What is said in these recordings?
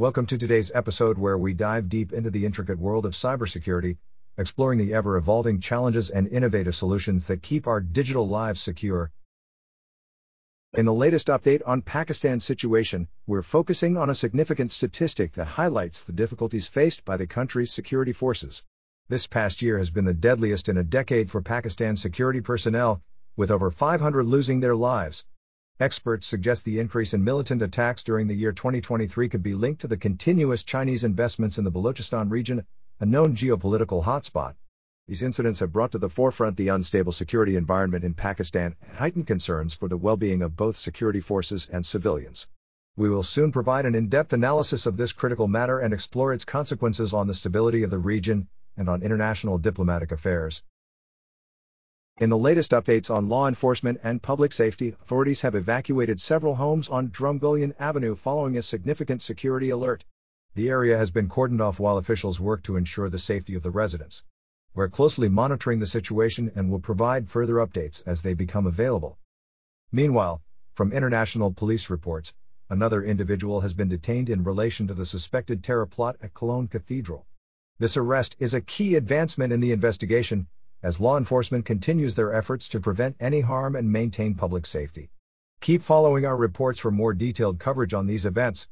Welcome to today's episode where we dive deep into the intricate world of cybersecurity, exploring the ever evolving challenges and innovative solutions that keep our digital lives secure. In the latest update on Pakistan's situation, we're focusing on a significant statistic that highlights the difficulties faced by the country's security forces. This past year has been the deadliest in a decade for Pakistan's security personnel, with over 500 losing their lives. Experts suggest the increase in militant attacks during the year 2023 could be linked to the continuous Chinese investments in the Balochistan region, a known geopolitical hotspot. These incidents have brought to the forefront the unstable security environment in Pakistan and heightened concerns for the well being of both security forces and civilians. We will soon provide an in depth analysis of this critical matter and explore its consequences on the stability of the region and on international diplomatic affairs. In the latest updates on law enforcement and public safety, authorities have evacuated several homes on Drumgullion Avenue following a significant security alert. The area has been cordoned off while officials work to ensure the safety of the residents. We're closely monitoring the situation and will provide further updates as they become available. Meanwhile, from international police reports, another individual has been detained in relation to the suspected terror plot at Cologne Cathedral. This arrest is a key advancement in the investigation, as law enforcement continues their efforts to prevent any harm and maintain public safety. Keep following our reports for more detailed coverage on these events.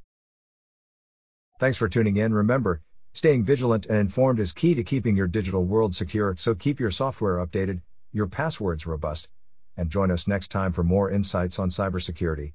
Thanks for tuning in. Remember, staying vigilant and informed is key to keeping your digital world secure, so keep your software updated, your passwords robust, and join us next time for more insights on cybersecurity.